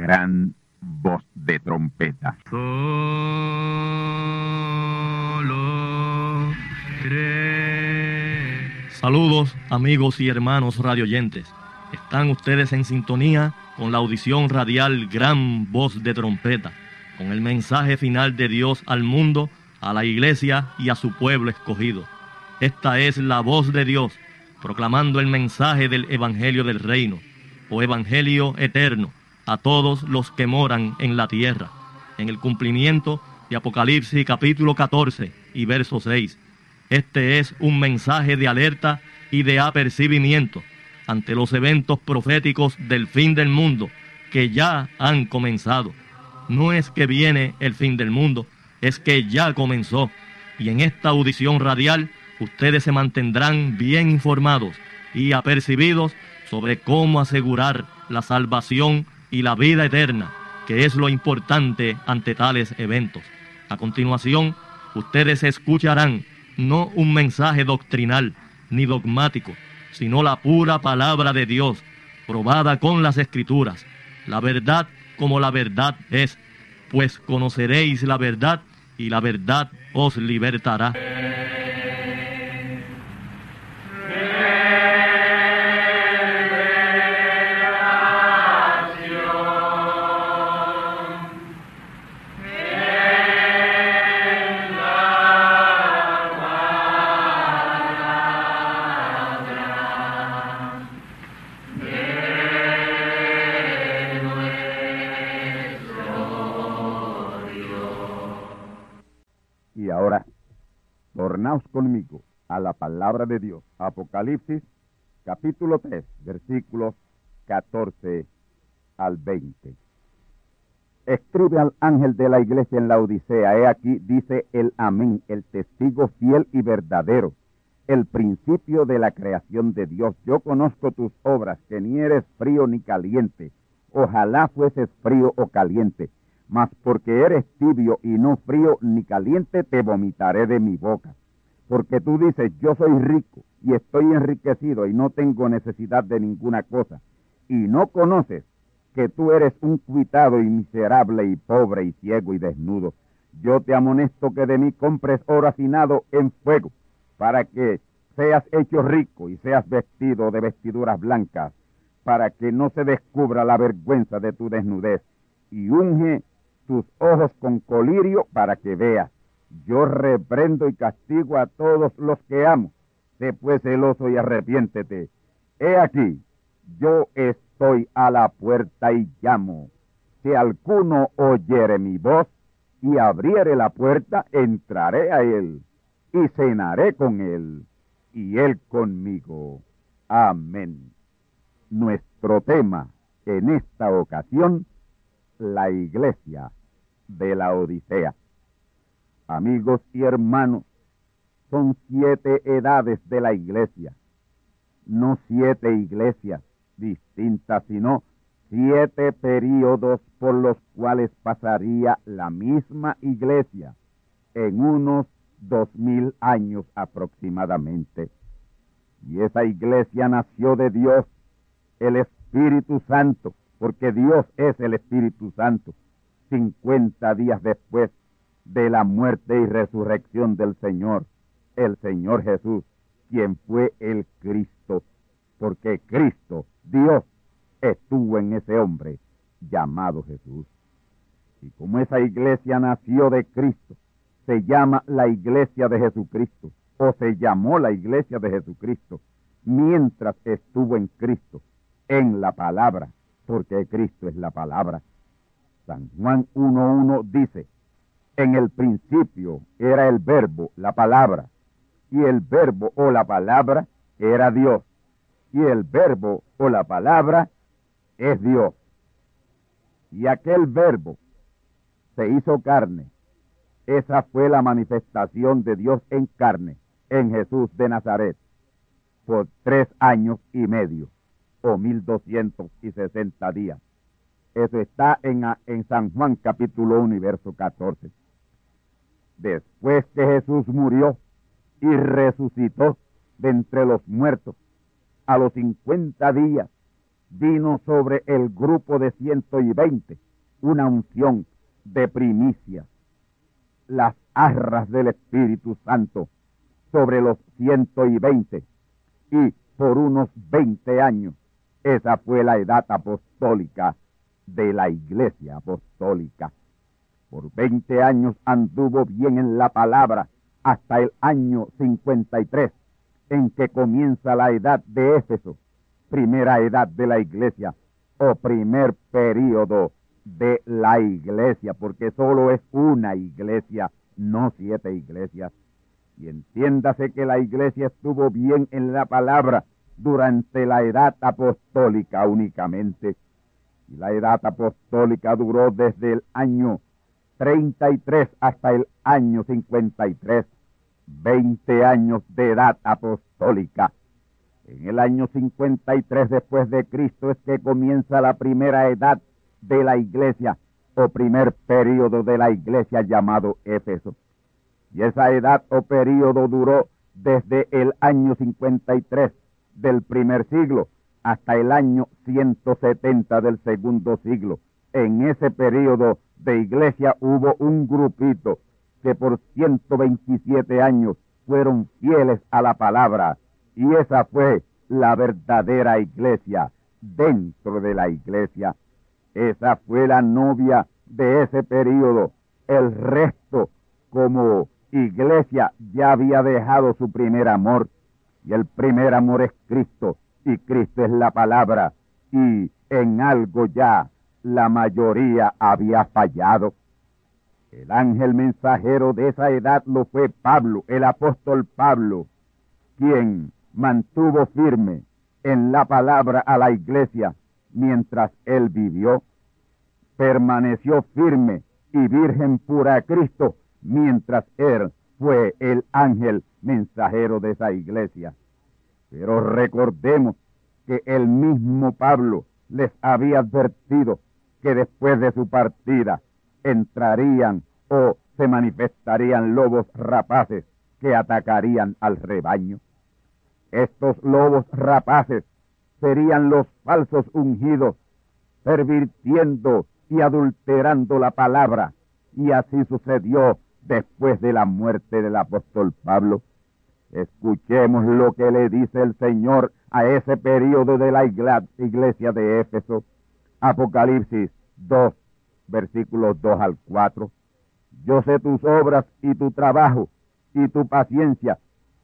gran voz de trompeta. Saludos amigos y hermanos radioyentes. Están ustedes en sintonía con la audición radial Gran Voz de Trompeta, con el mensaje final de Dios al mundo, a la iglesia y a su pueblo escogido. Esta es la voz de Dios, proclamando el mensaje del Evangelio del Reino, o Evangelio eterno, a todos los que moran en la tierra, en el cumplimiento de Apocalipsis capítulo 14 y verso 6. Este es un mensaje de alerta y de apercibimiento ante los eventos proféticos del fin del mundo que ya han comenzado. No es que viene el fin del mundo, es que ya comenzó. Y en esta audición radial ustedes se mantendrán bien informados y apercibidos sobre cómo asegurar la salvación y la vida eterna, que es lo importante ante tales eventos. A continuación, ustedes escucharán no un mensaje doctrinal ni dogmático, sino la pura palabra de Dios, probada con las escrituras, la verdad como la verdad es, pues conoceréis la verdad y la verdad os libertará. Palabra de Dios. Apocalipsis capítulo 3, versículos 14 al 20. Escribe al ángel de la iglesia en la Odisea. He aquí, dice el amén, el testigo fiel y verdadero, el principio de la creación de Dios. Yo conozco tus obras, que ni eres frío ni caliente. Ojalá fueses frío o caliente. Mas porque eres tibio y no frío ni caliente, te vomitaré de mi boca porque tú dices, yo soy rico y estoy enriquecido y no tengo necesidad de ninguna cosa, y no conoces que tú eres un cuitado y miserable y pobre y ciego y desnudo. Yo te amonesto que de mí compres oro afinado en fuego, para que seas hecho rico y seas vestido de vestiduras blancas, para que no se descubra la vergüenza de tu desnudez, y unge tus ojos con colirio para que veas yo reprendo y castigo a todos los que amo. Sé pues celoso y arrepiéntete. He aquí, yo estoy a la puerta y llamo. Si alguno oyere mi voz y abriere la puerta, entraré a él y cenaré con él y él conmigo. Amén. Nuestro tema en esta ocasión, la iglesia de la Odisea. Amigos y hermanos, son siete edades de la iglesia, no siete iglesias distintas, sino siete periodos por los cuales pasaría la misma iglesia en unos dos mil años aproximadamente. Y esa iglesia nació de Dios, el Espíritu Santo, porque Dios es el Espíritu Santo, cincuenta días después de la muerte y resurrección del Señor, el Señor Jesús, quien fue el Cristo, porque Cristo, Dios, estuvo en ese hombre llamado Jesús. Y como esa iglesia nació de Cristo, se llama la iglesia de Jesucristo, o se llamó la iglesia de Jesucristo, mientras estuvo en Cristo, en la palabra, porque Cristo es la palabra. San Juan 1.1 dice, en el principio era el verbo, la palabra, y el verbo o la palabra era Dios, y el verbo o la palabra es Dios. Y aquel verbo se hizo carne. Esa fue la manifestación de Dios en carne, en Jesús de Nazaret, por tres años y medio, o mil doscientos y sesenta días. Eso está en, en San Juan capítulo 1 y verso 14 después que Jesús murió y resucitó de entre los muertos a los cincuenta días, vino sobre el grupo de ciento y veinte una unción de primicia, las arras del Espíritu Santo sobre los ciento y veinte, y por unos veinte años, esa fue la edad apostólica de la iglesia apostólica. Por veinte años anduvo bien en la palabra hasta el año 53, en que comienza la edad de Éfeso, primera edad de la iglesia o primer período de la iglesia, porque solo es una iglesia, no siete iglesias. Y entiéndase que la iglesia estuvo bien en la palabra durante la edad apostólica únicamente. Y la edad apostólica duró desde el año 33 hasta el año 53. 20 años de edad apostólica. En el año 53 después de Cristo es que comienza la primera edad de la iglesia o primer período de la iglesia llamado Éfeso. Y esa edad o período duró desde el año 53 del primer siglo hasta el año 170 del segundo siglo. En ese período de iglesia hubo un grupito que por 127 años fueron fieles a la palabra y esa fue la verdadera iglesia dentro de la iglesia. Esa fue la novia de ese periodo. El resto, como iglesia, ya había dejado su primer amor. Y el primer amor es Cristo. Y Cristo es la palabra. Y en algo ya la mayoría había fallado. El ángel mensajero de esa edad lo fue Pablo, el apóstol Pablo, quien mantuvo firme en la palabra a la iglesia mientras él vivió, permaneció firme y virgen pura a Cristo mientras él fue el ángel mensajero de esa iglesia. Pero recordemos que el mismo Pablo les había advertido que después de su partida entrarían o se manifestarían lobos rapaces que atacarían al rebaño. Estos lobos rapaces serían los falsos ungidos, pervirtiendo y adulterando la palabra. Y así sucedió después de la muerte del apóstol Pablo. Escuchemos lo que le dice el Señor a ese periodo de la iglesia de Éfeso. Apocalipsis 2, versículos 2 al 4. Yo sé tus obras y tu trabajo y tu paciencia,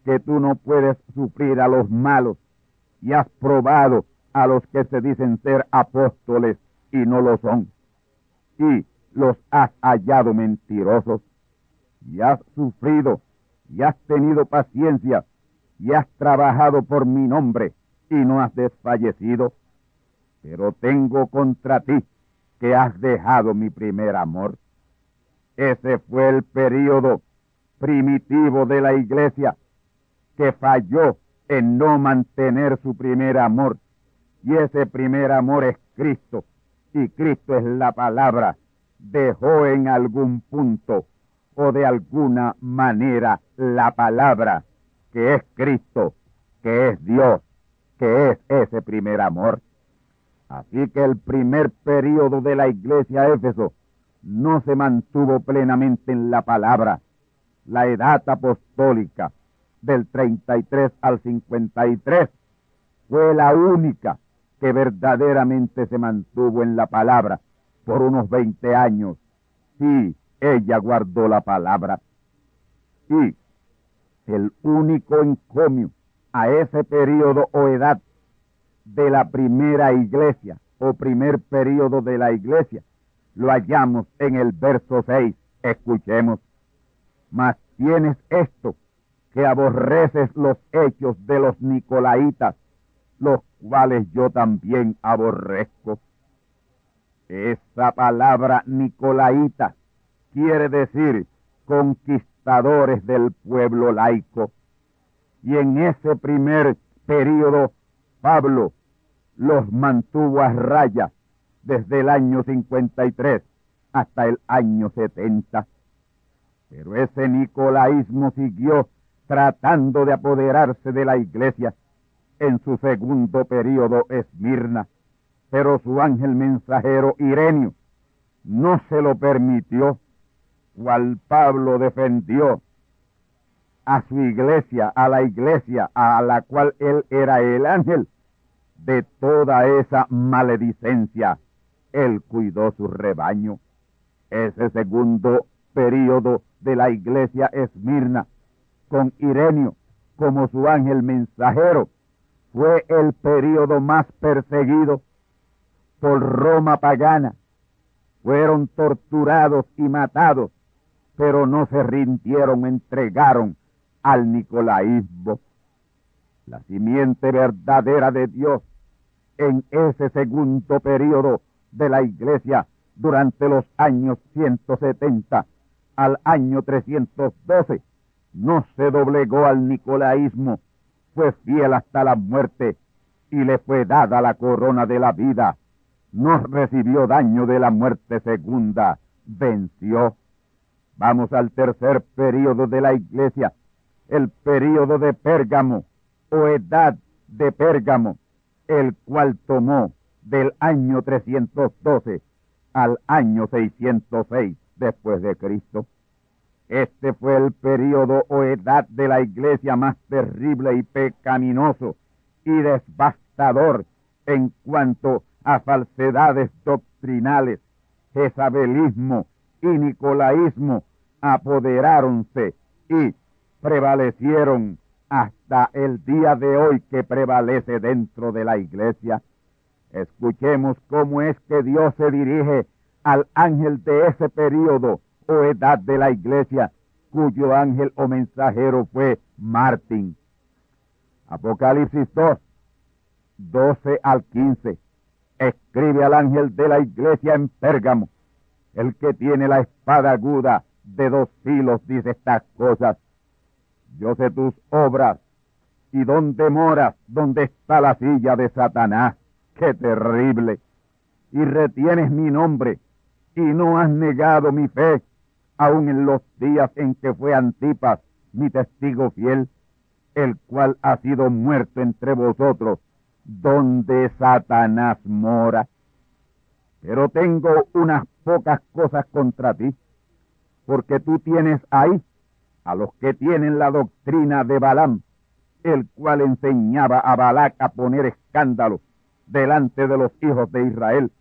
que tú no puedes sufrir a los malos y has probado a los que se dicen ser apóstoles y no lo son. Y los has hallado mentirosos y has sufrido y has tenido paciencia y has trabajado por mi nombre y no has desfallecido. Pero tengo contra ti que has dejado mi primer amor. Ese fue el periodo primitivo de la iglesia que falló en no mantener su primer amor. Y ese primer amor es Cristo. Y Cristo es la palabra. Dejó en algún punto o de alguna manera la palabra que es Cristo, que es Dios, que es ese primer amor. Así que el primer periodo de la iglesia Éfeso no se mantuvo plenamente en la palabra. La edad apostólica del 33 al 53 fue la única que verdaderamente se mantuvo en la palabra por unos 20 años. Sí, ella guardó la palabra. Y el único encomio a ese periodo o edad de la primera iglesia o primer periodo de la iglesia lo hallamos en el verso 6. Escuchemos. Mas tienes esto, que aborreces los hechos de los nicolaitas, los cuales yo también aborrezco. Esa palabra nicolaita quiere decir conquistadores del pueblo laico. Y en ese primer periodo, Pablo los mantuvo a raya desde el año 53 hasta el año 70. Pero ese nicolaísmo siguió tratando de apoderarse de la iglesia en su segundo periodo Esmirna, Pero su ángel mensajero Irenio no se lo permitió, cual Pablo defendió a su iglesia, a la iglesia a la cual él era el ángel, de toda esa maledicencia. Él cuidó su rebaño. Ese segundo período de la iglesia Esmirna, con Irenio como su ángel mensajero, fue el período más perseguido por Roma pagana. Fueron torturados y matados, pero no se rindieron, entregaron al nicolaísmo. La simiente verdadera de Dios en ese segundo período de la iglesia durante los años 170 al año 312 no se doblegó al nicolaísmo, fue fiel hasta la muerte y le fue dada la corona de la vida. No recibió daño de la muerte segunda, venció. Vamos al tercer período de la iglesia, el período de Pérgamo o edad de Pérgamo, el cual tomó del año 312 al año 606 después de Cristo. Este fue el periodo o edad de la iglesia más terrible y pecaminoso y devastador en cuanto a falsedades doctrinales, jezabelismo y nicolaísmo apoderáronse y prevalecieron hasta el día de hoy que prevalece dentro de la iglesia. Escuchemos cómo es que Dios se dirige al ángel de ese periodo o edad de la iglesia, cuyo ángel o mensajero fue Martín. Apocalipsis 2, 12 al 15. Escribe al ángel de la iglesia en Pérgamo, el que tiene la espada aguda de dos filos, dice estas cosas. Yo sé tus obras y dónde moras, dónde está la silla de Satanás. ¡Qué terrible! Y retienes mi nombre y no has negado mi fe aun en los días en que fue Antipas, mi testigo fiel, el cual ha sido muerto entre vosotros, donde Satanás mora. Pero tengo unas pocas cosas contra ti, porque tú tienes ahí a los que tienen la doctrina de Balaam, el cual enseñaba a Balac a poner escándalo delante de los hijos de Israel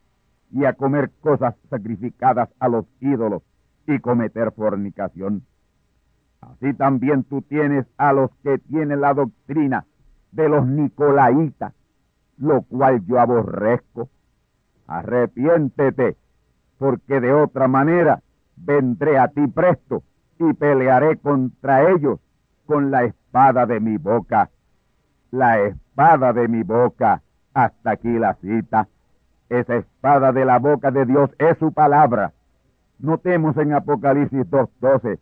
y a comer cosas sacrificadas a los ídolos y cometer fornicación. Así también tú tienes a los que tienen la doctrina de los nicolaitas, lo cual yo aborrezco. Arrepiéntete, porque de otra manera vendré a ti presto y pelearé contra ellos con la espada de mi boca. La espada de mi boca, hasta aquí la cita. Esa espada de la boca de Dios es su palabra Notemos en Apocalipsis 2.12,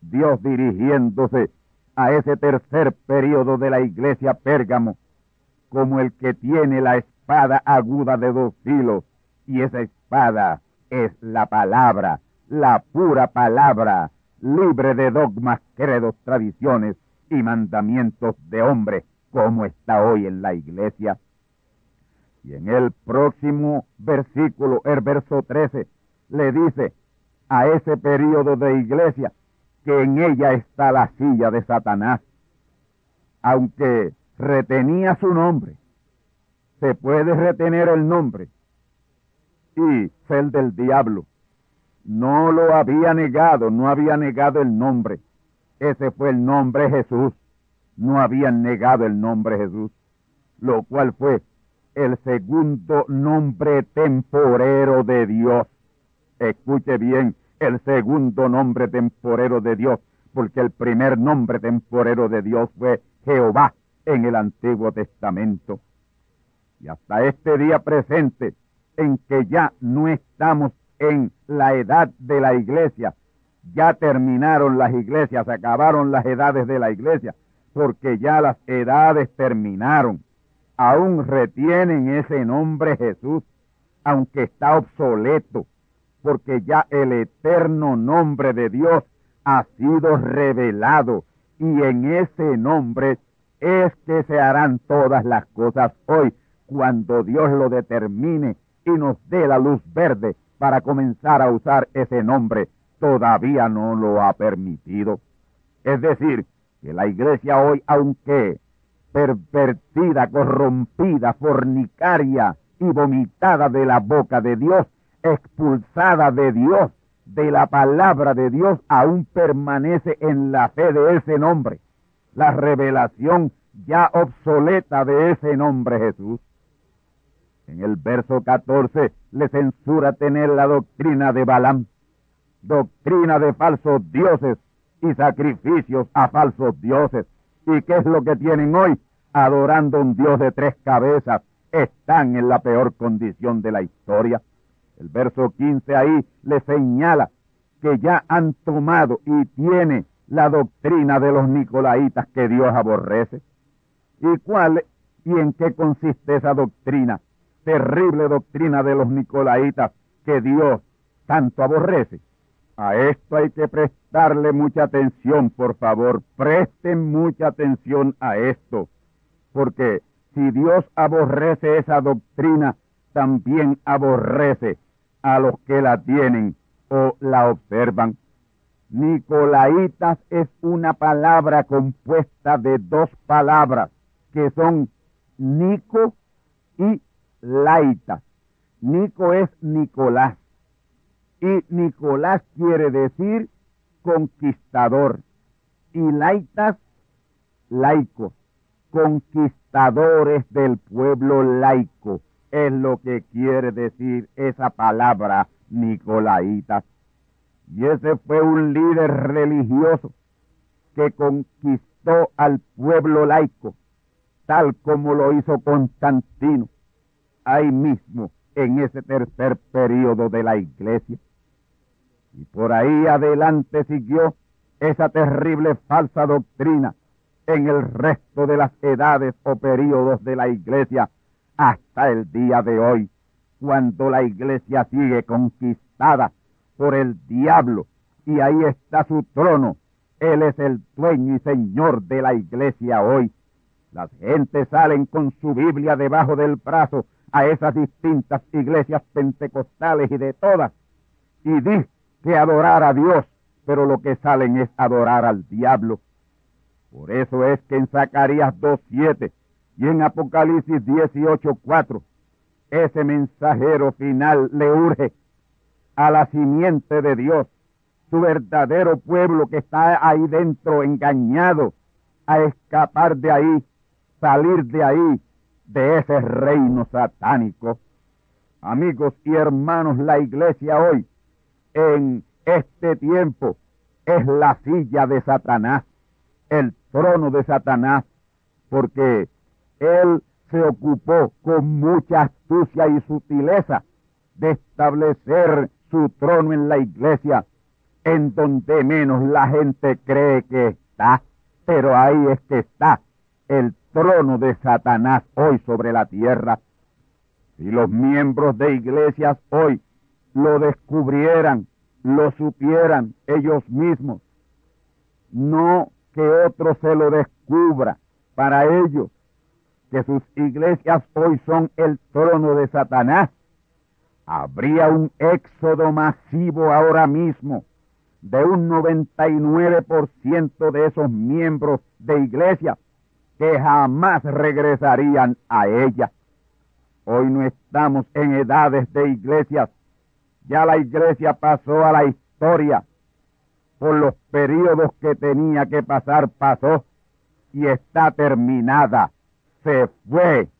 Dios dirigiéndose a ese tercer periodo de la iglesia Pérgamo, como el que tiene la espada aguda de dos filos, y esa espada es la palabra, la pura palabra, libre de dogmas, credos, tradiciones y mandamientos de hombre, como está hoy en la iglesia. Y en el próximo versículo, el verso 13, le dice, a ese periodo de iglesia que en ella está la silla de Satanás. Aunque retenía su nombre, se puede retener el nombre y ser del diablo. No lo había negado, no había negado el nombre. Ese fue el nombre Jesús. No habían negado el nombre Jesús, lo cual fue el segundo nombre temporero de Dios. Escuche bien, el segundo nombre temporero de Dios, porque el primer nombre temporero de Dios fue Jehová en el Antiguo Testamento. Y hasta este día presente, en que ya no estamos en la edad de la iglesia, ya terminaron las iglesias, acabaron las edades de la iglesia, porque ya las edades terminaron. Aún retienen ese nombre Jesús, aunque está obsoleto, porque ya el eterno nombre de Dios ha sido revelado y en ese nombre es que se harán todas las cosas hoy cuando Dios lo determine y nos dé la luz verde para comenzar a usar ese nombre, todavía no lo ha permitido. Es decir, que la iglesia hoy, aunque pervertida, corrompida, fornicaria y vomitada de la boca de Dios, expulsada de Dios, de la palabra de Dios, aún permanece en la fe de ese nombre. La revelación ya obsoleta de ese nombre Jesús. En el verso 14 le censura tener la doctrina de Balaam, doctrina de falsos dioses y sacrificios a falsos dioses. ¿Y qué es lo que tienen hoy? Adorando un Dios de tres cabezas. Están en la peor condición de la historia. El verso 15 ahí le señala que ya han tomado y tiene la doctrina de los nicolaitas que Dios aborrece. ¿Y cuál y en qué consiste esa doctrina? Terrible doctrina de los nicolaitas que Dios tanto aborrece. A esto hay que prestarle mucha atención, por favor. Presten mucha atención a esto. Porque si Dios aborrece esa doctrina, también aborrece a los que la tienen o la observan. Nicolaitas es una palabra compuesta de dos palabras que son Nico y Laita. Nico es Nicolás. Y Nicolás quiere decir conquistador. Y Laitas laico, conquistadores del pueblo laico. Es lo que quiere decir esa palabra Nicolaítas. Y ese fue un líder religioso que conquistó al pueblo laico, tal como lo hizo Constantino, ahí mismo en ese tercer periodo de la iglesia. Y por ahí adelante siguió esa terrible falsa doctrina en el resto de las edades o periodos de la iglesia hasta el día de hoy, cuando la iglesia sigue conquistada por el diablo y ahí está su trono. Él es el dueño y señor de la iglesia hoy. Las gentes salen con su Biblia debajo del brazo a esas distintas iglesias pentecostales y de todas y di que adorar a Dios, pero lo que salen es adorar al diablo. Por eso es que en Zacarías 2.7 y en Apocalipsis 18.4, ese mensajero final le urge a la simiente de Dios, su verdadero pueblo que está ahí dentro engañado, a escapar de ahí, salir de ahí, de ese reino satánico. Amigos y hermanos, la iglesia hoy, en este tiempo, es la silla de Satanás, el trono de Satanás, porque él se ocupó con mucha astucia y sutileza de establecer su trono en la iglesia, en donde menos la gente cree que está, pero ahí es que está el trono de Satanás hoy sobre la tierra. Si los miembros de iglesias hoy lo descubrieran, lo supieran ellos mismos, no que otro se lo descubra para ellos, que sus iglesias hoy son el trono de Satanás, habría un éxodo masivo ahora mismo de un 99% de esos miembros de iglesias que jamás regresarían a ella. Hoy no estamos en edades de iglesias. Ya la iglesia pasó a la historia. Por los periodos que tenía que pasar, pasó y está terminada. Se fue.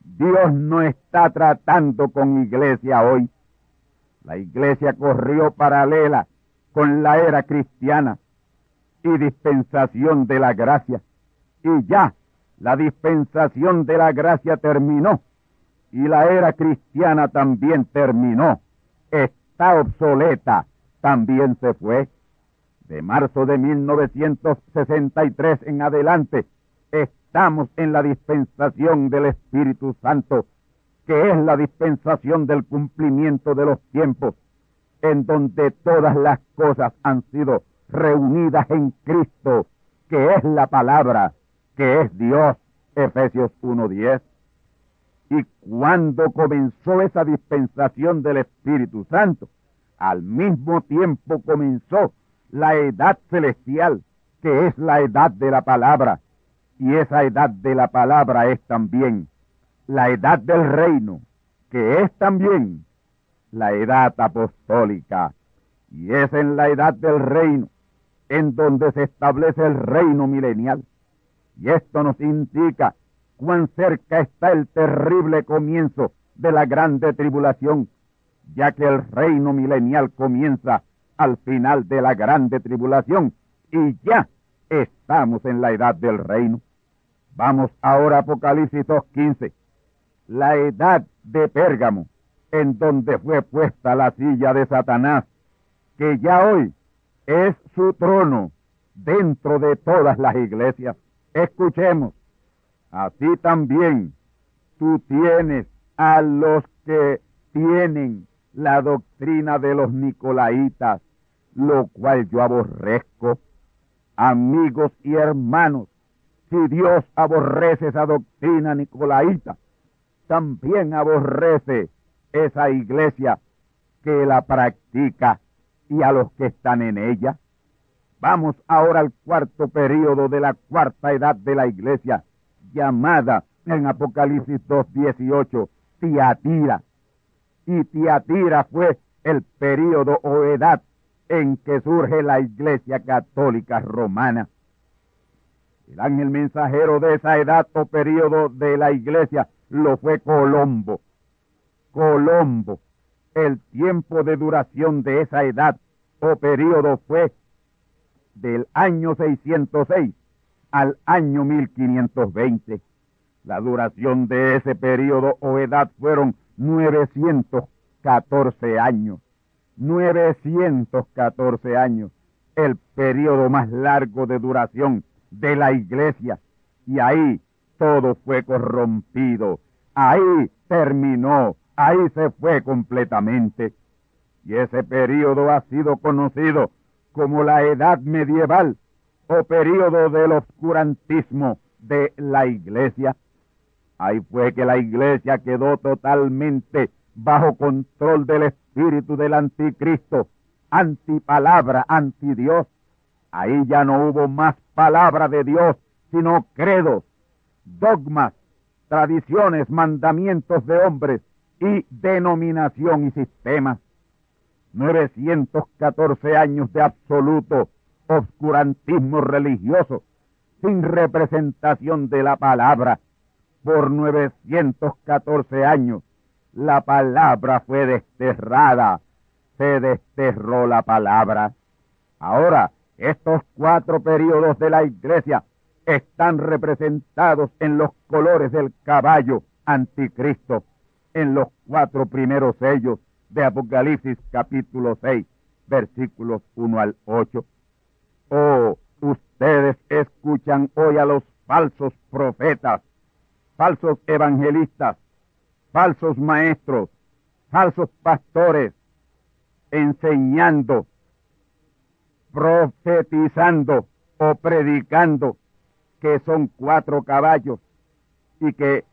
Dios no está tratando con iglesia hoy. La iglesia corrió paralela con la era cristiana y dispensación de la gracia. Y ya la dispensación de la gracia terminó y la era cristiana también terminó. Está obsoleta, también se fue. De marzo de 1963 en adelante, estamos en la dispensación del Espíritu Santo, que es la dispensación del cumplimiento de los tiempos, en donde todas las cosas han sido reunidas en Cristo, que es la palabra que es Dios, Efesios 1.10. Y cuando comenzó esa dispensación del Espíritu Santo, al mismo tiempo comenzó la edad celestial, que es la edad de la palabra. Y esa edad de la palabra es también la edad del reino, que es también la edad apostólica. Y es en la edad del reino en donde se establece el reino milenial. Y esto nos indica cuán cerca está el terrible comienzo de la grande tribulación, ya que el reino milenial comienza al final de la grande tribulación y ya estamos en la edad del reino. Vamos ahora a Apocalipsis 2.15, la edad de Pérgamo, en donde fue puesta la silla de Satanás, que ya hoy es su trono dentro de todas las iglesias. Escuchemos, así también tú tienes a los que tienen la doctrina de los nicolaitas, lo cual yo aborrezco. Amigos y hermanos, si Dios aborrece esa doctrina nicolaita, también aborrece esa iglesia que la practica y a los que están en ella. Vamos ahora al cuarto periodo de la cuarta edad de la iglesia, llamada en Apocalipsis 2.18 Tiatira. Y Tiatira fue el periodo o edad en que surge la iglesia católica romana. El ángel mensajero de esa edad o periodo de la iglesia lo fue Colombo. Colombo el tiempo de duración de esa edad o periodo fue del año 606 al año 1520. La duración de ese periodo o edad fueron 914 años. 914 años, el periodo más largo de duración de la iglesia. Y ahí todo fue corrompido. Ahí terminó ahí se fue completamente. Y ese periodo ha sido conocido como la edad medieval o periodo del oscurantismo de la iglesia. Ahí fue que la iglesia quedó totalmente bajo control del espíritu del anticristo, antipalabra, antidios. Ahí ya no hubo más palabra de Dios, sino credos, dogmas, tradiciones, mandamientos de hombres y denominación y sistema. 914 años de absoluto obscurantismo religioso, sin representación de la palabra. Por 914 años la palabra fue desterrada, se desterró la palabra. Ahora, estos cuatro periodos de la iglesia están representados en los colores del caballo anticristo en los cuatro primeros sellos de Apocalipsis capítulo 6, versículos 1 al 8. Oh, ustedes escuchan hoy a los falsos profetas, falsos evangelistas, falsos maestros, falsos pastores, enseñando, profetizando o predicando que son cuatro caballos y que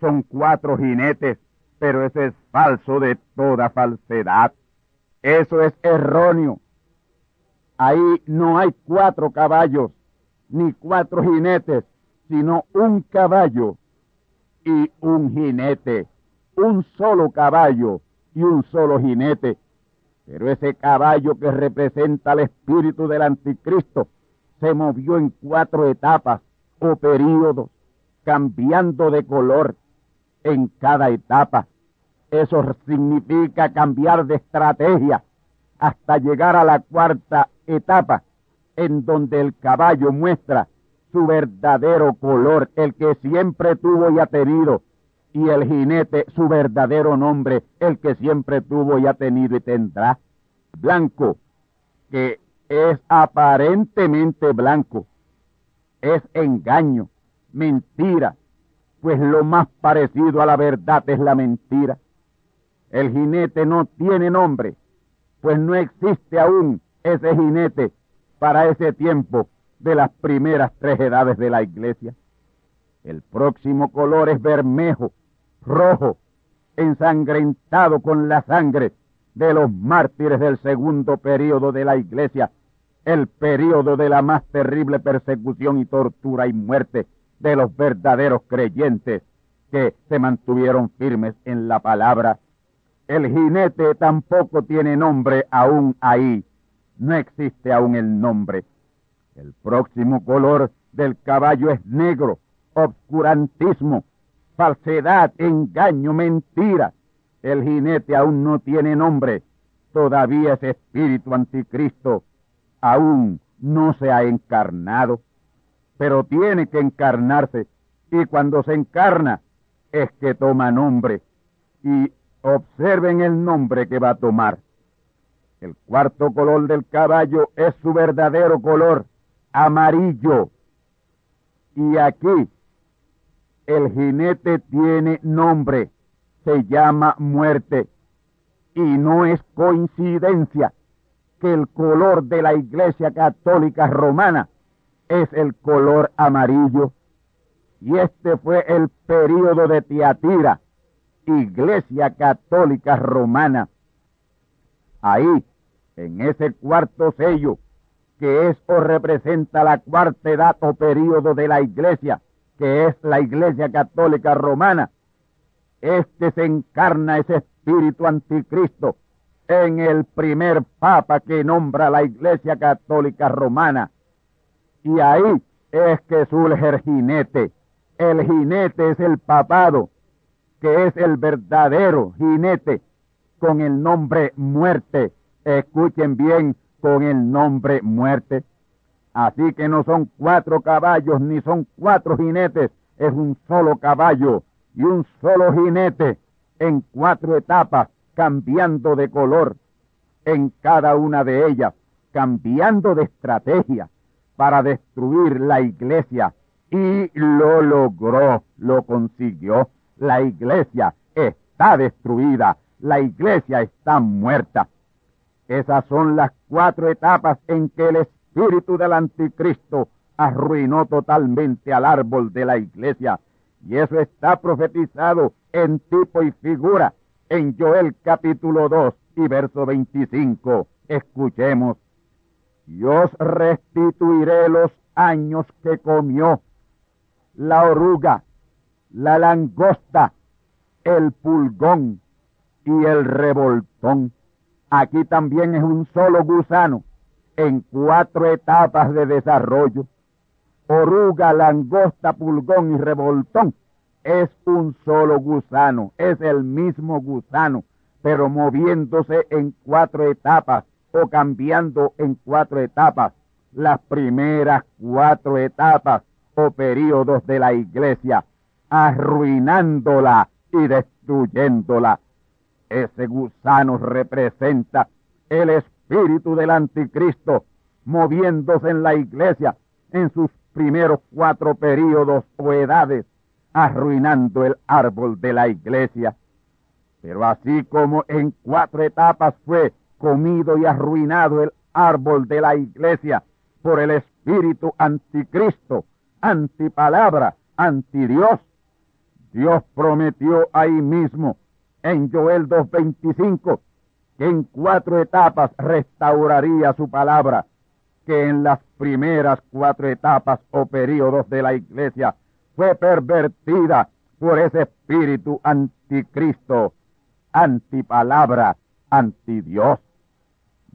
son cuatro jinetes pero ese es falso de toda falsedad. Eso es erróneo. Ahí no hay cuatro caballos, ni cuatro jinetes, sino un caballo y un jinete. Un solo caballo y un solo jinete. Pero ese caballo que representa el espíritu del anticristo se movió en cuatro etapas o periodos, cambiando de color en cada etapa. Eso significa cambiar de estrategia hasta llegar a la cuarta etapa, en donde el caballo muestra su verdadero color, el que siempre tuvo y ha tenido, y el jinete su verdadero nombre, el que siempre tuvo y ha tenido y tendrá. Blanco, que es aparentemente blanco, es engaño, mentira, pues lo más parecido a la verdad es la mentira. El jinete no tiene nombre, pues no existe aún ese jinete para ese tiempo de las primeras tres edades de la iglesia. El próximo color es bermejo, rojo, ensangrentado con la sangre de los mártires del segundo período de la iglesia, el período de la más terrible persecución y tortura y muerte de los verdaderos creyentes que se mantuvieron firmes en la palabra. El jinete tampoco tiene nombre aún ahí, no existe aún el nombre. El próximo color del caballo es negro, obscurantismo, falsedad, engaño, mentira. El jinete aún no tiene nombre, todavía ese espíritu anticristo aún no se ha encarnado, pero tiene que encarnarse y cuando se encarna es que toma nombre y observen el nombre que va a tomar. El cuarto color del caballo es su verdadero color, amarillo. Y aquí el jinete tiene nombre, se llama muerte. Y no es coincidencia que el color de la Iglesia Católica Romana es el color amarillo. Y este fue el período de Tiatira, Iglesia Católica Romana. Ahí, en ese cuarto sello, que es o representa la cuarta edad o período de la Iglesia, que es la Iglesia Católica Romana, este se encarna ese espíritu anticristo en el primer papa que nombra la Iglesia Católica Romana. Y ahí es que surge el jinete. El jinete es el papado, que es el verdadero jinete con el nombre muerte. Escuchen bien, con el nombre muerte. Así que no son cuatro caballos ni son cuatro jinetes, es un solo caballo y un solo jinete en cuatro etapas, cambiando de color en cada una de ellas, cambiando de estrategia para destruir la iglesia. Y lo logró, lo consiguió. La iglesia está destruida, la iglesia está muerta. Esas son las cuatro etapas en que el espíritu del anticristo arruinó totalmente al árbol de la iglesia. Y eso está profetizado en tipo y figura en Joel capítulo 2 y verso 25. Escuchemos. Y os restituiré los años que comió la oruga, la langosta, el pulgón y el revoltón. Aquí también es un solo gusano en cuatro etapas de desarrollo. Oruga, langosta, pulgón y revoltón es un solo gusano, es el mismo gusano, pero moviéndose en cuatro etapas o cambiando en cuatro etapas. Las primeras cuatro etapas o periodos de la iglesia, arruinándola y destruyéndola ese gusano representa el espíritu del anticristo moviéndose en la iglesia en sus primeros cuatro períodos o edades, arruinando el árbol de la iglesia. Pero así como en cuatro etapas fue comido y arruinado el árbol de la iglesia por el espíritu anticristo, antipalabra, antidios, Dios prometió ahí mismo en Joel 2.25, que en cuatro etapas restauraría su palabra, que en las primeras cuatro etapas o periodos de la iglesia fue pervertida por ese espíritu anticristo, antipalabra, antidios.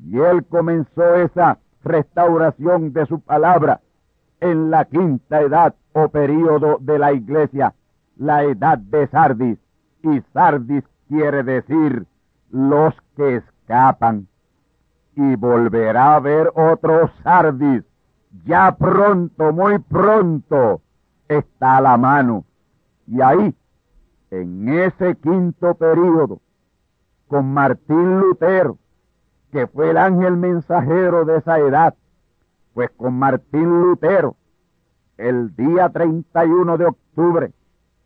Y él comenzó esa restauración de su palabra en la quinta edad o periodo de la iglesia, la edad de Sardis. Y Sardis quiere decir los que escapan. Y volverá a ver otro Sardis. Ya pronto, muy pronto, está a la mano. Y ahí, en ese quinto periodo, con Martín Lutero, que fue el ángel mensajero de esa edad, pues con Martín Lutero, el día 31 de octubre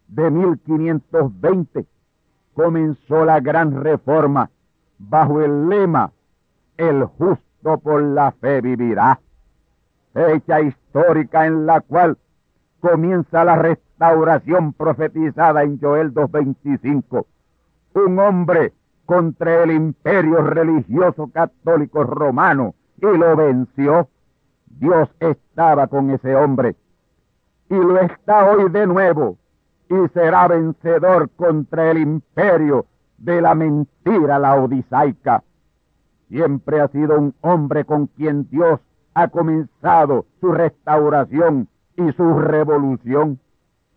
de 1520, comenzó la gran reforma bajo el lema El justo por la fe vivirá, fecha histórica en la cual comienza la restauración profetizada en Joel 2.25. Un hombre contra el imperio religioso católico romano y lo venció. Dios estaba con ese hombre y lo está hoy de nuevo y será vencedor contra el imperio de la mentira laodicaica. Siempre ha sido un hombre con quien Dios ha comenzado su restauración y su revolución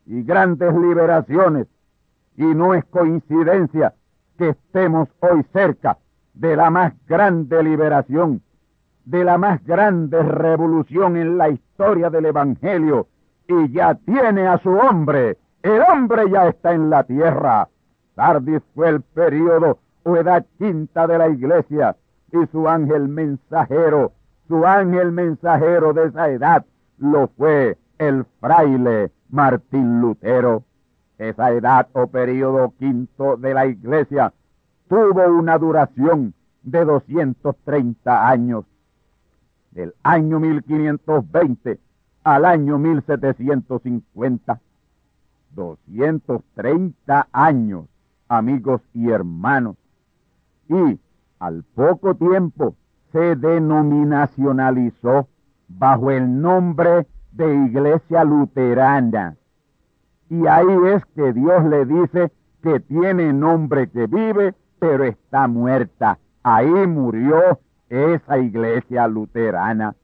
y grandes liberaciones. Y no es coincidencia que estemos hoy cerca de la más grande liberación, de la más grande revolución en la historia del Evangelio, y ya tiene a su hombre. El hombre ya está en la tierra. Sardis fue el periodo o edad quinta de la iglesia, y su ángel mensajero, su ángel mensajero de esa edad, lo fue el fraile Martín Lutero. Esa edad o periodo quinto de la iglesia tuvo una duración de 230 años. Del año 1520 al año 1750. 230 años, amigos y hermanos. Y al poco tiempo se denominacionalizó bajo el nombre de Iglesia Luterana. Y ahí es que Dios le dice que tiene nombre que vive, pero está muerta. Ahí murió esa iglesia luterana.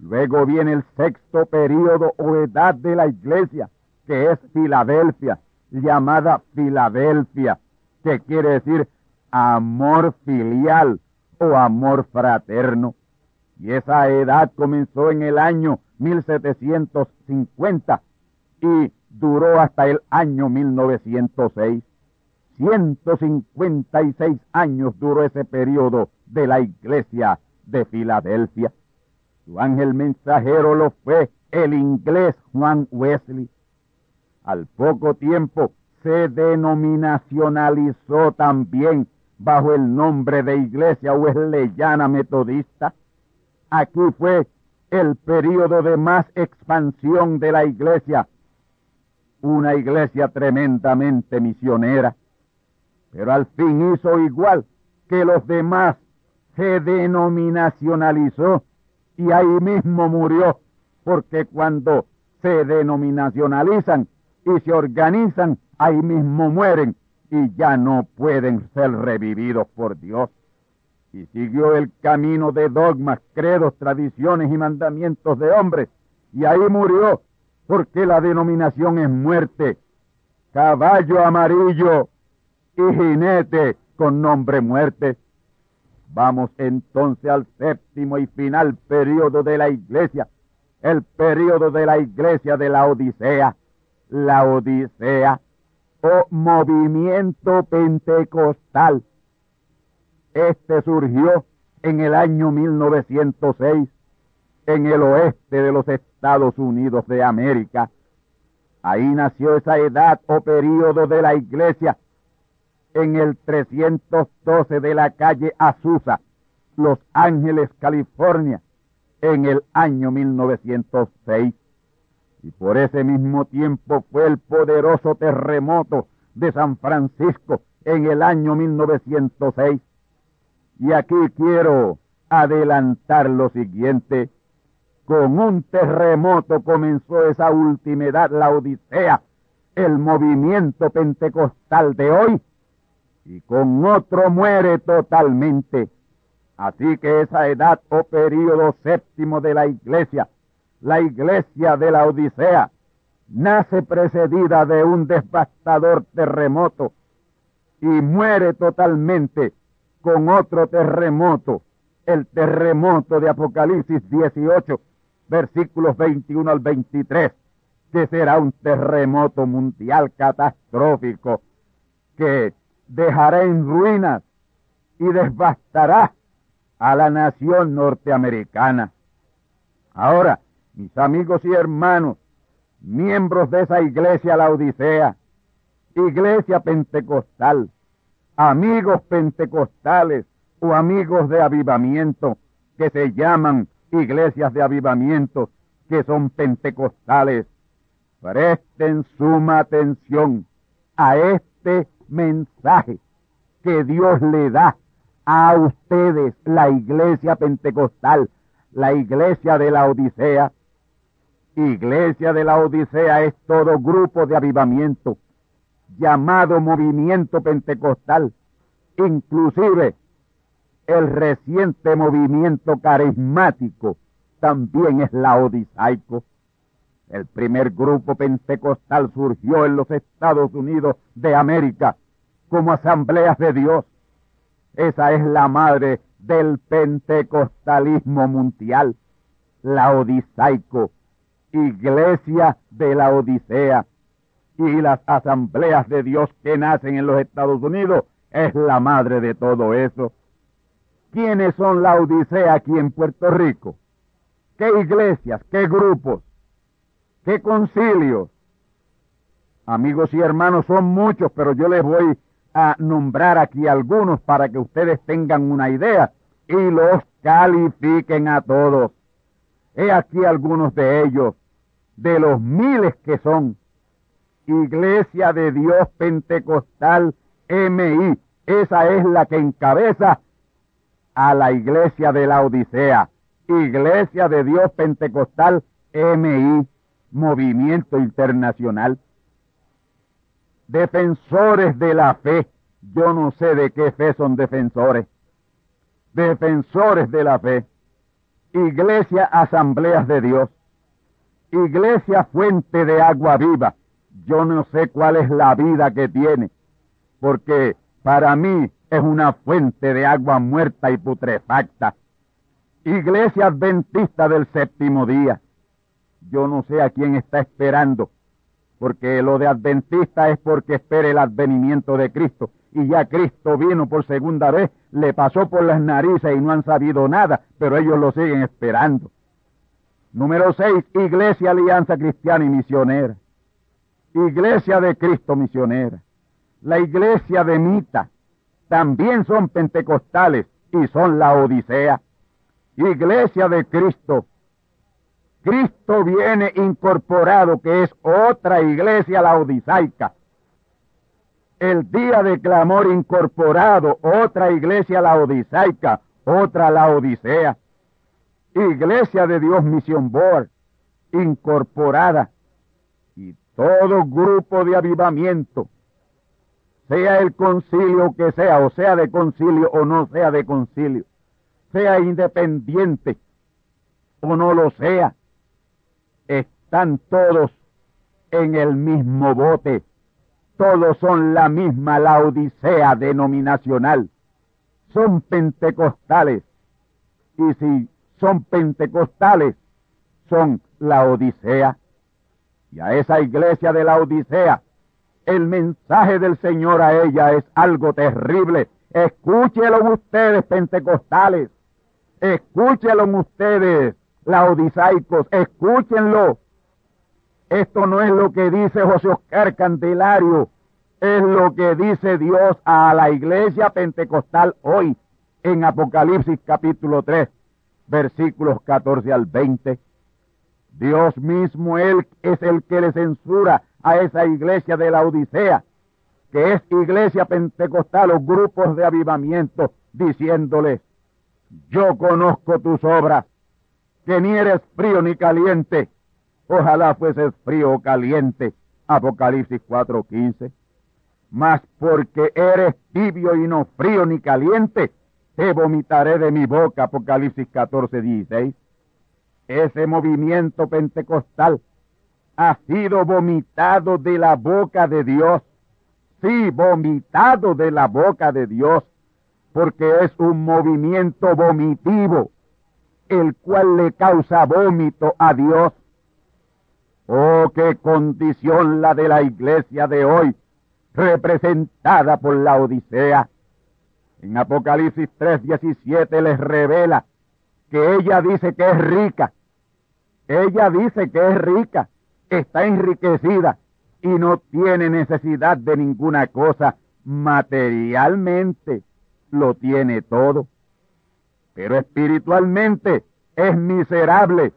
Luego viene el sexto periodo o edad de la iglesia, que es Filadelfia, llamada Filadelfia, que quiere decir amor filial o amor fraterno. Y esa edad comenzó en el año 1750 y duró hasta el año 1906. 156 años duró ese periodo de la iglesia de Filadelfia. Su ángel mensajero lo fue el inglés Juan Wesley. Al poco tiempo se denominacionalizó también bajo el nombre de Iglesia Wesleyana Metodista. Aquí fue el periodo de más expansión de la iglesia, una iglesia tremendamente misionera, pero al fin hizo igual que los demás, se denominacionalizó y ahí mismo murió, porque cuando se denominacionalizan y se organizan, ahí mismo mueren y ya no pueden ser revividos por Dios. Y siguió el camino de dogmas, credos, tradiciones y mandamientos de hombres, y ahí murió, porque la denominación es muerte, caballo amarillo y jinete con nombre muerte. Vamos entonces al séptimo y final periodo de la iglesia, el periodo de la iglesia de la Odisea, la Odisea o movimiento pentecostal. Este surgió en el año 1906 en el oeste de los Estados Unidos de América. Ahí nació esa edad o periodo de la iglesia en el 312 de la calle Azusa, Los Ángeles, California, en el año 1906. Y por ese mismo tiempo fue el poderoso terremoto de San Francisco en el año 1906 y aquí quiero adelantar lo siguiente. Con un terremoto comenzó esa última edad, la Odisea, el movimiento pentecostal de hoy, y con otro muere totalmente. Así que esa edad o periodo séptimo de la iglesia, la iglesia de la Odisea, nace precedida de un devastador terremoto y muere totalmente con otro terremoto, el terremoto de Apocalipsis 18, versículos 21 al 23, que será un terremoto mundial catastrófico que dejará en ruinas y devastará a la nación norteamericana. Ahora, mis amigos y hermanos, miembros de esa iglesia, la Odisea, iglesia pentecostal, amigos pentecostales o amigos de avivamiento que se llaman iglesias de avivamiento, que son pentecostales. Presten suma atención a este mensaje que Dios le da a ustedes, la iglesia pentecostal, la iglesia de la Odisea. Iglesia de la Odisea es todo grupo de avivamiento llamado movimiento pentecostal, inclusive el reciente movimiento carismático también es laodisaico. El primer grupo pentecostal surgió en los Estados Unidos de América como asambleas de Dios. Esa es la madre del pentecostalismo mundial, laodisaico, iglesia de la Odisea. Y las asambleas de Dios que nacen en los Estados Unidos es la madre de todo eso. ¿Quiénes son la Odisea aquí en Puerto Rico? ¿Qué iglesias? ¿Qué grupos? ¿Qué concilios? Amigos y hermanos, son muchos, pero yo les voy a nombrar aquí algunos para que ustedes tengan una idea y los califiquen a todos. He aquí algunos de ellos, de los miles que son. Iglesia de Dios Pentecostal MI, esa es la que encabeza a la iglesia de la Odisea. Iglesia de Dios Pentecostal MI, Movimiento Internacional. Defensores de la fe. Yo no sé de qué fe son defensores. Defensores de la fe. Iglesia Asambleas de Dios. Iglesia Fuente de Agua Viva. Yo no sé cuál es la vida que tiene, porque para mí es una fuente de agua muerta y putrefacta. Iglesia Adventista del séptimo día. Yo no sé a quién está esperando, porque lo de Adventista es porque espera el advenimiento de Cristo. Y ya Cristo vino por segunda vez, le pasó por las narices y no han sabido nada, pero ellos lo siguen esperando. Número seis, Iglesia Alianza Cristiana y Misionera. Iglesia de Cristo Misionera. La Iglesia de Mita. También son pentecostales y son la Odisea. Iglesia de Cristo. Cristo viene incorporado, que es otra iglesia laodisaica. El día de clamor incorporado, otra iglesia laodisaica, otra laodicea. Iglesia de Dios Mission Board, incorporada. Y todo grupo de avivamiento, sea el concilio que sea, o sea de concilio o no sea de concilio, sea independiente o no lo sea, están todos en el mismo bote. Todos son la misma la odisea denominacional. Son pentecostales. Y si son pentecostales, son la odisea. Y a esa iglesia de la odisea, el mensaje del Señor a ella es algo terrible. Escúchelo ustedes, pentecostales. Escúchenlo ustedes, laodisaicos, escúchenlo. Esto no es lo que dice José Oscar Candelario, es lo que dice Dios a la iglesia pentecostal hoy en Apocalipsis capítulo 3, versículos 14 al 20. Dios mismo él es el que le censura a esa iglesia de la Odisea, que es iglesia pentecostal o grupos de avivamiento, diciéndoles, yo conozco tus obras, que ni eres frío ni caliente. Ojalá fueses frío o caliente. Apocalipsis 4:15. Mas porque eres tibio y no frío ni caliente, te vomitaré de mi boca. Apocalipsis 14:16. Ese movimiento pentecostal ha sido vomitado de la boca de Dios. Sí, vomitado de la boca de Dios porque es un movimiento vomitivo, el cual le causa vómito a Dios. Oh, qué condición la de la iglesia de hoy, representada por la Odisea. En Apocalipsis 3:17 les revela que ella dice que es rica. Ella dice que es rica, está enriquecida y no tiene necesidad de ninguna cosa materialmente lo tiene todo, pero espiritualmente es miserable,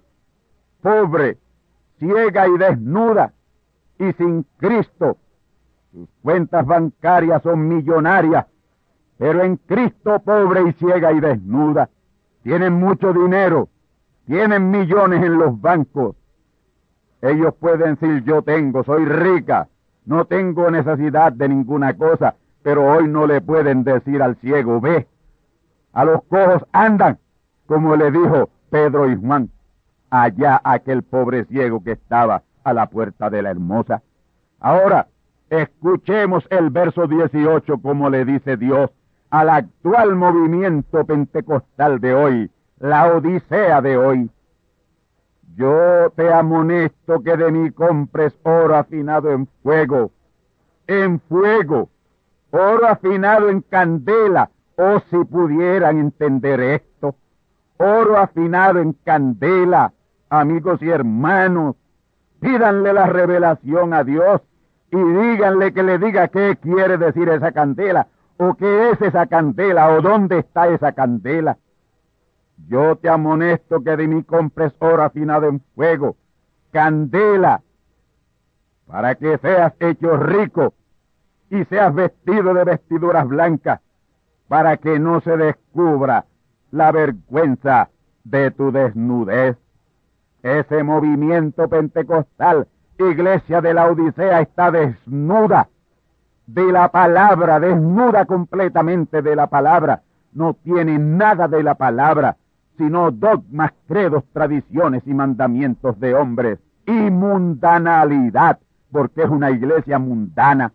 pobre, ciega y desnuda, y sin Cristo. Sus cuentas bancarias son millonarias, pero en Cristo pobre y ciega y desnuda. Tienen mucho dinero, tienen millones en los bancos. Ellos pueden decir yo tengo, soy rica, no tengo necesidad de ninguna cosa, pero hoy no le pueden decir al ciego, ve, a los cojos andan, como le dijo Pedro y Juan, allá aquel pobre ciego que estaba a la puerta de la hermosa. Ahora, escuchemos el verso 18 como le dice Dios al actual movimiento pentecostal de hoy, la odisea de hoy. Yo te amonesto que de mí compres oro afinado en fuego, en fuego, oro afinado en candela, o si pudieran entender esto, oro afinado en candela, amigos y hermanos, pídanle la revelación a Dios y díganle que le diga qué quiere decir esa candela, o qué es esa candela, o dónde está esa candela. Yo te amonesto que de mí compres oro afinado en fuego, candela, para que seas hecho rico y seas vestido de vestiduras blancas, para que no se descubra la vergüenza de tu desnudez. Ese movimiento pentecostal, iglesia de la Odisea, está desnuda de la palabra, desnuda completamente de la palabra. No tiene nada de la palabra, sino dogmas, credos, tradiciones y mandamientos de hombres. Y mundanalidad, porque es una iglesia mundana.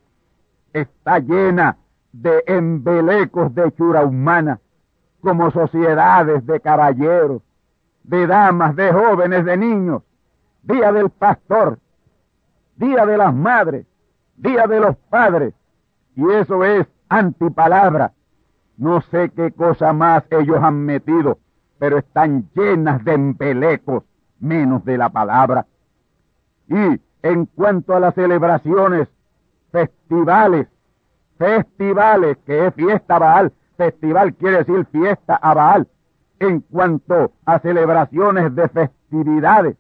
Está llena de embelecos de hechura humana, como sociedades de caballeros, de damas, de jóvenes, de niños, día del pastor, día de las madres, día de los padres, y eso es antipalabra. No sé qué cosa más ellos han metido, pero están llenas de embelecos, menos de la palabra. Y en cuanto a las celebraciones, festivales, festivales, que es fiesta Baal, festival quiere decir fiesta a Baal, en cuanto a celebraciones de festividades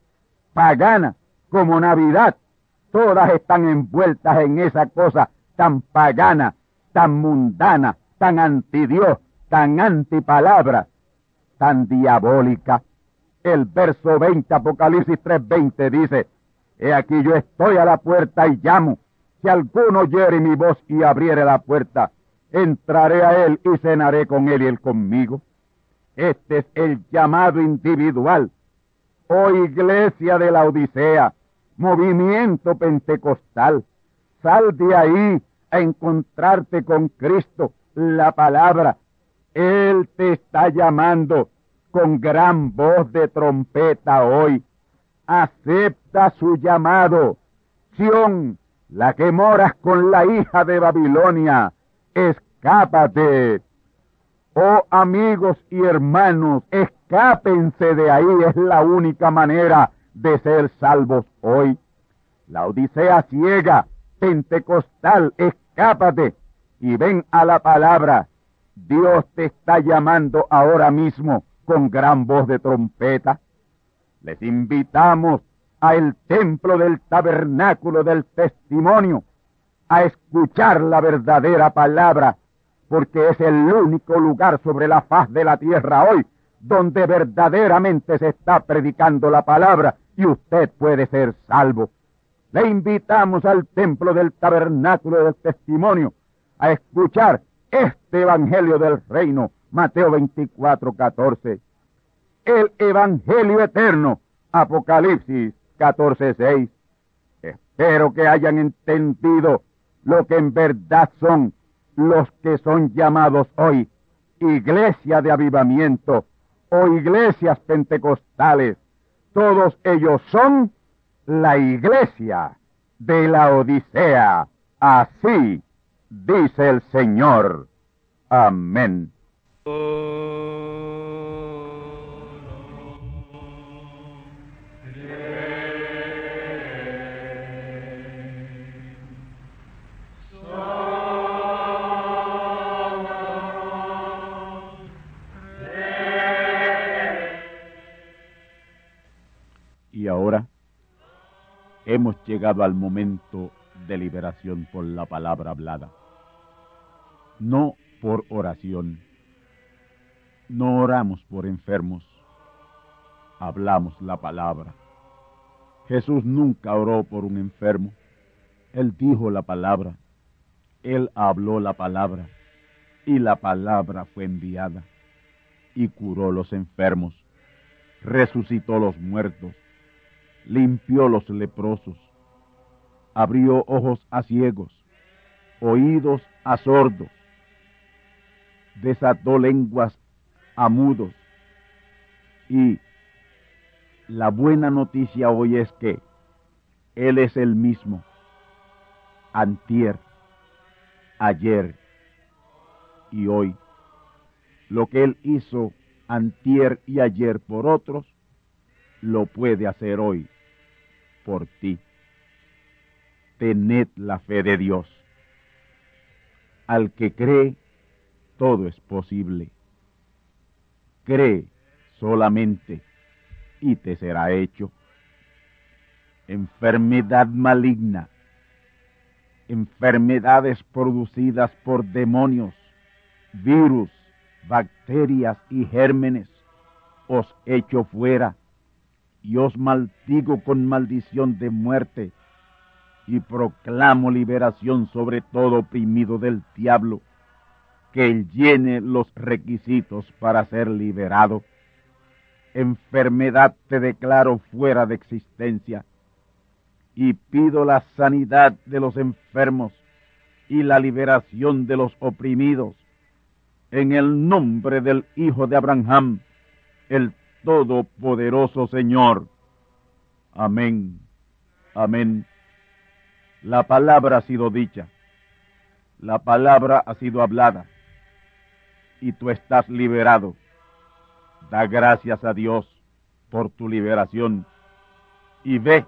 paganas como Navidad, todas están envueltas en esa cosa tan pagana, tan mundana, tan antidios, tan antipalabra, tan diabólica. El verso 20, Apocalipsis 3:20 dice, He aquí yo estoy a la puerta y llamo. Si alguno oyere mi voz y abriere la puerta, entraré a él y cenaré con él y él conmigo. Este es el llamado individual. Oh iglesia de la Odisea, movimiento pentecostal, sal de ahí a encontrarte con Cristo, la palabra. Él te está llamando con gran voz de trompeta hoy. Acepta su llamado. Sión, la que moras con la hija de Babilonia, escápate Oh amigos y hermanos, escápense de ahí, es la única manera de ser salvos hoy. La Odisea ciega, pentecostal, escápate y ven a la palabra. Dios te está llamando ahora mismo con gran voz de trompeta. Les invitamos al templo del tabernáculo del testimonio a escuchar la verdadera palabra porque es el único lugar sobre la faz de la tierra hoy donde verdaderamente se está predicando la palabra y usted puede ser salvo. Le invitamos al templo del tabernáculo del testimonio a escuchar este evangelio del reino, Mateo 24, 14. El evangelio eterno, Apocalipsis 14, 6. Espero que hayan entendido lo que en verdad son los que son llamados hoy iglesia de avivamiento o iglesias pentecostales, todos ellos son la iglesia de la Odisea. Así dice el Señor. Amén. Y ahora hemos llegado al momento de liberación por la palabra hablada, no por oración no oramos por enfermos, hablamos la palabra. Jesús nunca oró por un enfermo, Él dijo la palabra, Él habló la palabra y la palabra fue enviada y curó los enfermos, resucitó los muertos, limpió los leprosos, abrió ojos a ciegos, oídos a sordos, desató lenguas a mudos. Y la buena noticia hoy es que Él es el mismo, antier, ayer y hoy. Lo que Él hizo antier y ayer por otros, lo puede hacer hoy por ti. Tened la fe de Dios. Al que cree, todo es posible. Cree solamente y te será hecho. Enfermedad maligna, enfermedades producidas por demonios, virus, bacterias y gérmenes, os echo fuera y os maldigo con maldición de muerte y proclamo liberación sobre todo oprimido del diablo, que llene los requisitos para ser liberado. Enfermedad te declaro fuera de existencia y pido la sanidad de los enfermos y la liberación de los oprimidos en el nombre del Hijo de Abraham, el Todopoderoso Señor. Amén. Amén. La palabra ha sido dicha. La palabra ha sido hablada. Y tú estás liberado. Da gracias a Dios por tu liberación. Y ve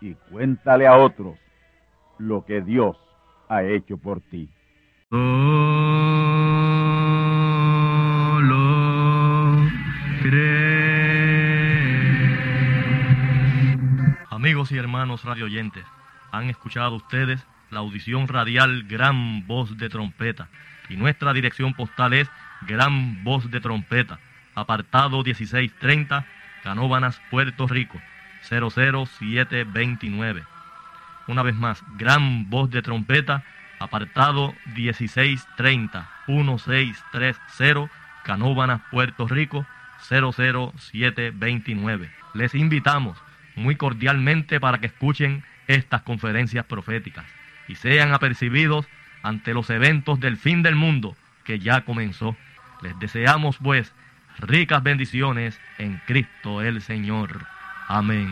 y cuéntale a otros lo que Dios ha hecho por ti. Amigos y hermanos radioyentes, han escuchado ustedes la audición radial Gran Voz de Trompeta y nuestra dirección postal es Gran Voz de Trompeta, apartado 1630, Canóbanas, Puerto Rico, 00729. Una vez más, Gran Voz de Trompeta, apartado 1630, 1630, Canóbanas, Puerto Rico, 00729. Les invitamos muy cordialmente para que escuchen estas conferencias proféticas y sean apercibidos ante los eventos del fin del mundo que ya comenzó. Les deseamos pues ricas bendiciones en Cristo el Señor. Amén.